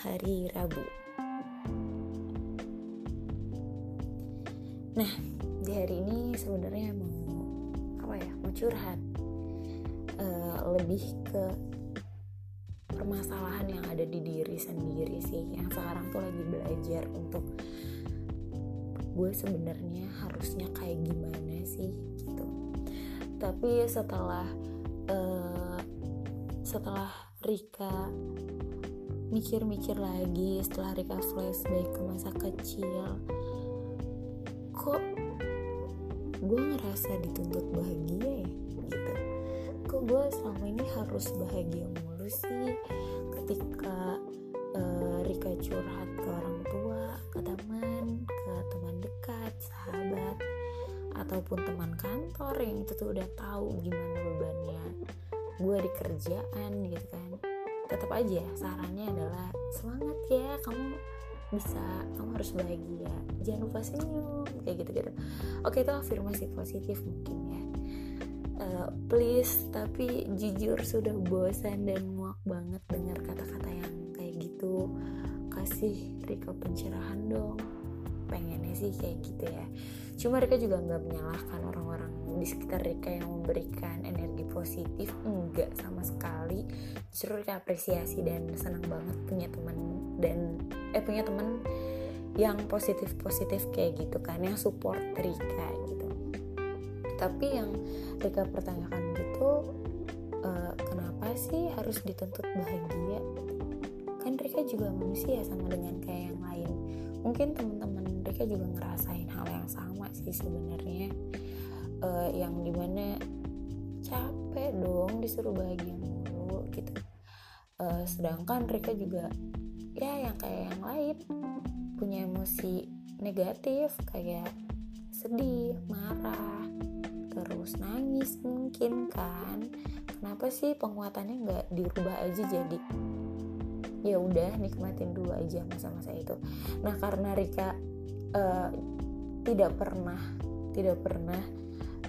hari Rabu. Nah di hari ini sebenarnya mau apa ya mau curhat uh, lebih ke permasalahan yang ada di diri sendiri sih yang sekarang tuh lagi belajar untuk gue sebenarnya harusnya kayak gimana sih gitu. Tapi setelah uh, setelah Rika mikir-mikir lagi setelah Rika flashback ke masa kecil. Kok gue ngerasa dituntut bahagia ya? Gitu. Kok gue selama ini harus bahagia mulu sih? Ketika uh, Rika curhat ke orang tua ke teman ke teman dekat sahabat ataupun teman kantor yang itu tuh udah tahu gimana bebannya gue di kerjaan gitu kan tetap aja sarannya adalah semangat ya kamu bisa kamu harus bahagia. Jangan lupa senyum kayak gitu gitu oke itu afirmasi positif mungkin ya. Uh, please tapi jujur sudah bosan dan muak banget dengar kata-kata yang kayak gitu. Kasih Rika pencerahan dong. Pengennya sih kayak gitu ya cuma Rika juga nggak menyalahkan orang-orang di sekitar Rika yang memberikan energi positif enggak sama sekali. Justru Rika apresiasi dan senang banget punya teman dan eh punya teman yang positif positif kayak gitu kan yang support Rika gitu. Tapi yang Rika pertanyakan gitu uh, kenapa sih harus dituntut bahagia? Kan Rika juga manusia sama dengan kayak yang lain. Mungkin teman-teman Rika juga ngerasain hal yang sama sih sebenarnya uh, yang di mana capek dong disuruh bahagia mulu gitu uh, sedangkan Rika juga ya yang kayak yang lain punya emosi negatif kayak sedih, marah, terus nangis mungkin kan. Kenapa sih penguatannya nggak dirubah aja jadi ya udah nikmatin dulu aja masa-masa itu. Nah karena Rika uh, tidak pernah tidak pernah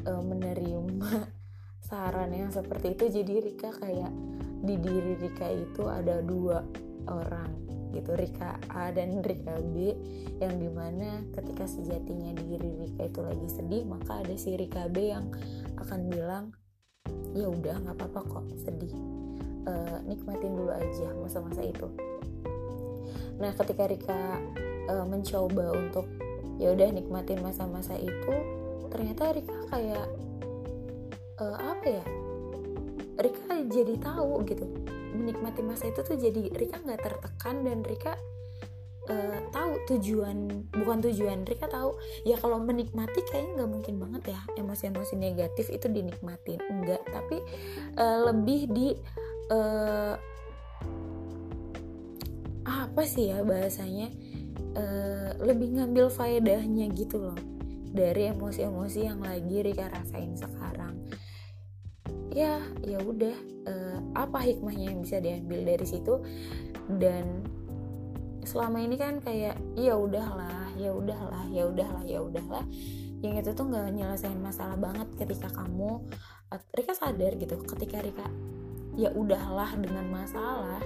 uh, menerima saran yang seperti itu. Jadi Rika kayak di diri Rika itu ada dua orang gitu Rika A dan Rika B yang di mana ketika sejatinya diri Rika itu lagi sedih maka ada si Rika B yang akan bilang ya udah nggak apa-apa kok sedih. Uh, nikmatin dulu aja masa-masa itu. Nah ketika Rika uh, mencoba untuk ya udah nikmatin masa-masa itu ternyata Rika kayak uh, apa ya Rika jadi tahu gitu. Menikmati masa itu tuh jadi Rika nggak tertekan dan Rika uh, tahu tujuan bukan tujuan Rika tahu. Ya kalau menikmati kayaknya nggak mungkin banget ya emosi-emosi negatif itu dinikmatin enggak tapi uh, lebih di uh, apa sih ya bahasanya uh, lebih ngambil faedahnya gitu loh. Dari emosi-emosi yang lagi Rika rasain sekarang. Ya ya udah uh, apa hikmahnya yang bisa diambil dari situ? Dan selama ini kan kayak ya udahlah ya udahlah ya udahlah ya udahlah. Yang itu tuh nggak nyelesain masalah banget ketika kamu Rika sadar gitu ketika Rika ya udahlah dengan masalah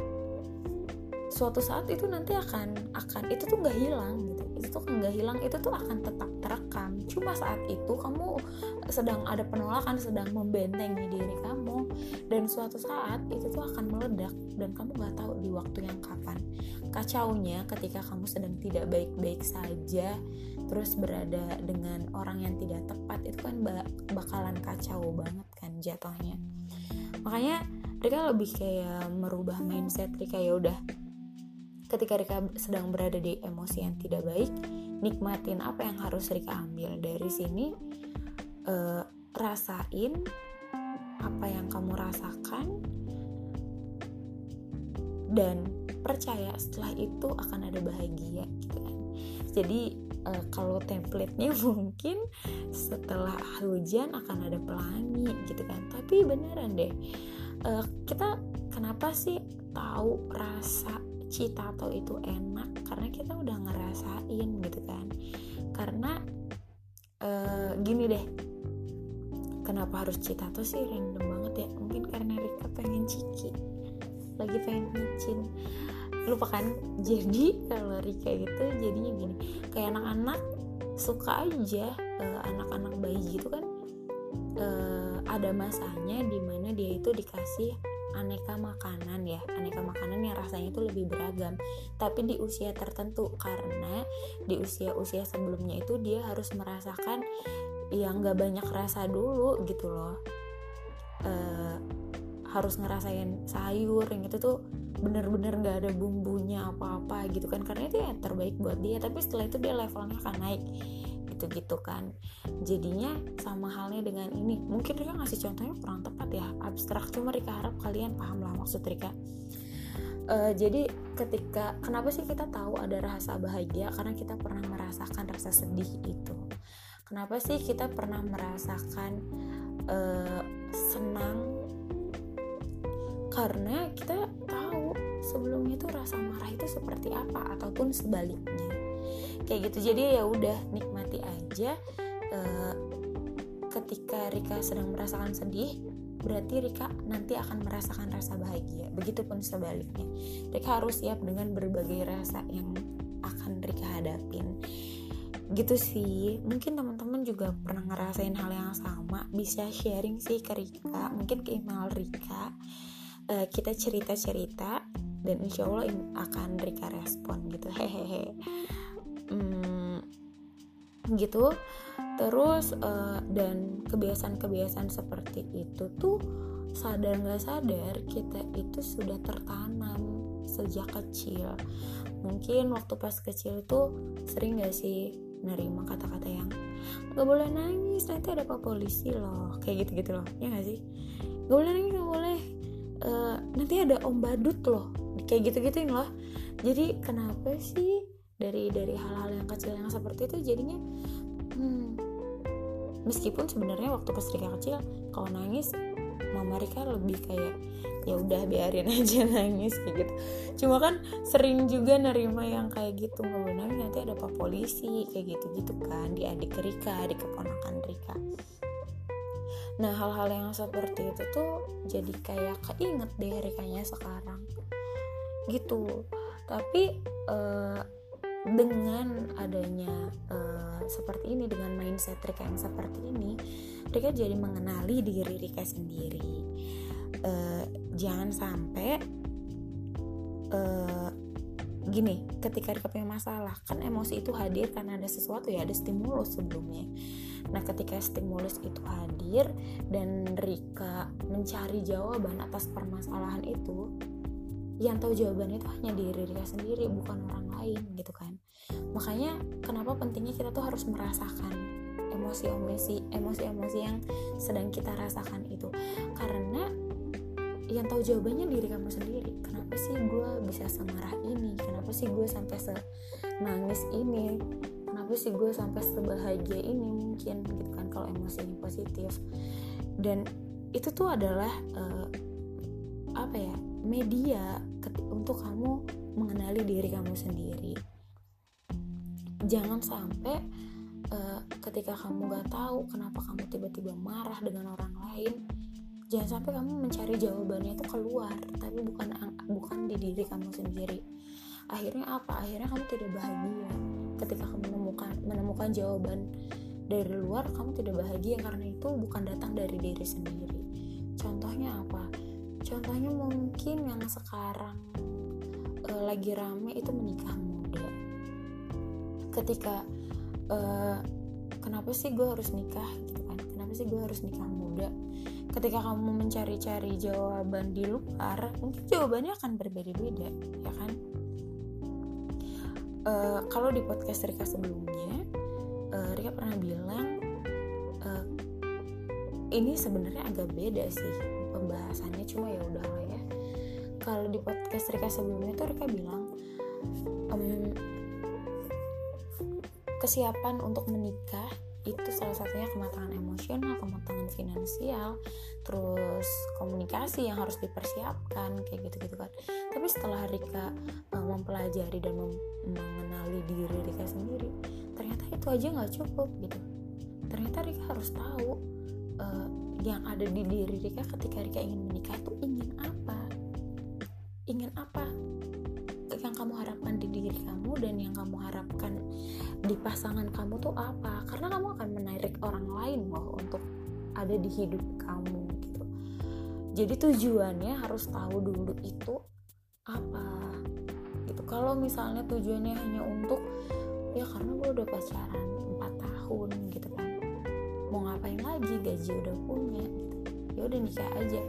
suatu saat itu nanti akan akan itu tuh nggak hilang gitu. Itu tuh nggak hilang itu tuh akan tetap terekam. Cuma saat itu kamu sedang ada penolakan sedang membentengi diri kamu dan suatu saat itu tuh akan meledak dan kamu nggak tahu di waktu yang kapan. Kacaunya ketika kamu sedang tidak baik-baik saja terus berada dengan orang yang tidak tepat itu kan bakalan kacau banget kan jatuhnya. Makanya Rika lebih kayak merubah mindset Rika ya udah ketika Rika sedang berada di emosi yang tidak baik nikmatin apa yang harus Rika ambil. Dari sini uh, rasain apa yang kamu rasakan dan percaya setelah itu akan ada bahagia gitu kan. Jadi uh, kalau templatenya mungkin setelah hujan akan ada pelangi gitu kan. Tapi beneran deh uh, kita kenapa sih tahu rasa citato itu enak karena kita udah ngerasain gitu kan. Karena uh, gini deh kenapa harus citato sih random banget ya? Mungkin karena Rika pengen ciki lagi pengen micin lupa kan? Jadi kalau Rika itu jadinya gini kayak anak-anak suka aja uh, anak-anak bayi gitu kan uh, ada masanya di mana dia itu dikasih aneka makanan ya. Aneka makanan yang rasanya itu lebih beragam. Tapi di usia tertentu karena di usia-usia sebelumnya itu dia harus merasakan yang gak banyak rasa dulu gitu loh. Uh, harus ngerasain sayur yang itu tuh bener-bener gak ada bumbunya apa-apa gitu kan. Karena itu yang terbaik buat dia. Tapi setelah itu dia levelnya akan naik gitu-gitu kan. Jadinya sama halnya dengan ini. Mungkin Rika ngasih contohnya kurang tepat ya. Abstrak cuma Rika harap kalian paham lah maksud Rika. Uh, jadi ketika kenapa sih kita tahu ada rasa bahagia? Karena kita pernah merasakan rasa sedih itu. Kenapa sih kita pernah merasakan uh, senang? Karena kita tahu sebelumnya itu rasa marah itu seperti apa ataupun sebaliknya kayak gitu. Jadi ya udah nikmati aja uh, ketika Rika sedang merasakan sedih berarti Rika nanti akan merasakan rasa bahagia. Begitupun sebaliknya. Rika harus siap dengan berbagai rasa yang akan Rika hadapin. Gitu sih. Mungkin teman-teman juga pernah ngerasain hal yang sama. Bisa sharing sih ke Rika. Mungkin ke email Rika. Uh, kita cerita-cerita dan insya Allah akan Rika respon gitu. Hehehe hmm, gitu. Terus uh, dan kebiasaan-kebiasaan seperti itu tuh sadar nggak sadar kita itu sudah tertanam sejak kecil. Mungkin waktu pas kecil tuh sering gak sih nerima kata-kata yang nggak boleh nangis nanti ada pak polisi loh. Kayak gitu gitu loh ya gak sih? Nggak boleh nangis nggak boleh. Uh, nanti ada om badut loh. Kayak gitu-gituin loh. Jadi kenapa sih dari dari hal-hal yang kecil yang seperti itu jadinya hmm, meskipun sebenarnya waktu pas Rika kecil kalau nangis mama Rika lebih kayak ya udah biarin aja nangis kayak gitu. Cuma kan sering juga nerima yang kayak gitu boleh nangis nanti ada pak polisi kayak gitu gitu kan di adik Rika di keponakan Rika. Nah hal-hal yang seperti itu tuh jadi kayak keinget deh Rikanya sekarang. Gitu. Tapi uh, dengan adanya uh, seperti ini dengan mindset Rika yang seperti ini Rika jadi mengenali diri Rika sendiri. Uh, jangan sampai uh, gini ketika Rika punya masalah kan emosi itu hadir karena ada sesuatu ya ada stimulus sebelumnya. Nah ketika stimulus itu hadir dan Rika mencari jawaban atas permasalahan itu yang tahu jawabannya itu hanya diri Rika sendiri bukan orang lain gitu kan. Makanya kenapa pentingnya kita tuh harus merasakan emosi-emosi emosi-emosi yang sedang kita rasakan itu. Karena yang tahu jawabannya diri kamu sendiri. Kenapa sih gue bisa semarah ini? Kenapa sih gue sampai senangis ini? Kenapa sih gue sampai sebahagia ini mungkin gitu kan kalau emosinya positif. Dan itu tuh adalah uh, apa ya media untuk kamu mengenali diri kamu sendiri. Jangan sampai uh, ketika kamu gak tahu kenapa kamu tiba-tiba marah dengan orang lain jangan sampai kamu mencari jawabannya itu keluar tapi bukan bukan di diri kamu sendiri. Akhirnya apa? Akhirnya kamu tidak bahagia. Ketika kamu menemukan menemukan jawaban dari luar kamu tidak bahagia karena itu bukan datang dari diri sendiri. Contohnya apa? Contohnya mungkin yang sekarang e, lagi rame itu menikah muda. Ketika e, kenapa sih gue harus nikah gitu kan? Kenapa sih gue harus nikah muda? Ketika kamu mencari-cari jawaban di luar mungkin jawabannya akan berbeda-beda ya kan? Uh, kalau di podcast Rika sebelumnya uh, Rika pernah bilang uh, ini sebenarnya agak beda sih pembahasannya cuma ya udahlah ya kalau di podcast Rika sebelumnya tuh Rika bilang um, kesiapan untuk menikah itu salah satunya kematangan emosional, kematangan finansial, terus komunikasi yang harus dipersiapkan kayak gitu-gitu kan. Tapi setelah Rika uh, mempelajari dan mem mengenali diri Rika sendiri, ternyata itu aja nggak cukup gitu. Ternyata Rika harus tahu uh, yang ada di diri Rika ketika Rika ingin menikah itu ingin apa, ingin apa? Diri kamu dan yang kamu harapkan di pasangan kamu tuh apa? Karena kamu akan menarik orang lain loh untuk ada di hidup kamu gitu. Jadi tujuannya harus tahu dulu itu apa gitu. Kalau misalnya tujuannya hanya untuk ya karena gue udah pacaran 4 tahun gitu kan. Mau ngapain lagi? Gaji udah punya gitu. Ya udah nikah aja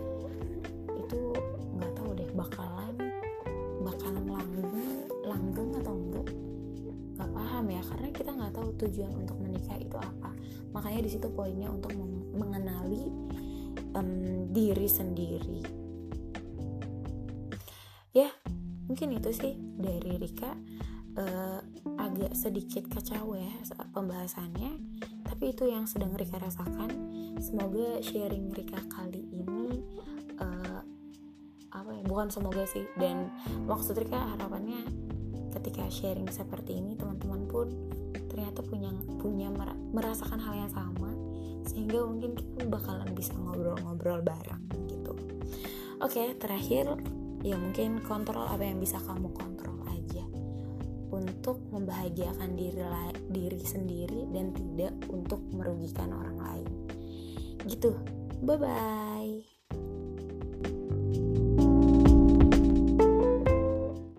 tujuan untuk menikah itu apa. Makanya di situ poinnya untuk mengenali um, diri sendiri. Ya mungkin itu sih dari Rika. Uh, agak sedikit kacau ya pembahasannya. Tapi itu yang sedang Rika rasakan. Semoga sharing Rika kali ini uh, apa ya bukan semoga sih. Dan maksud Rika harapannya ketika sharing seperti ini teman-teman pun ternyata punya punya merasakan hal yang sama sehingga mungkin kita bakalan bisa ngobrol-ngobrol bareng gitu. Oke terakhir ya mungkin kontrol apa yang bisa kamu kontrol aja untuk membahagiakan diri diri sendiri dan tidak untuk merugikan orang lain. Gitu. Bye bye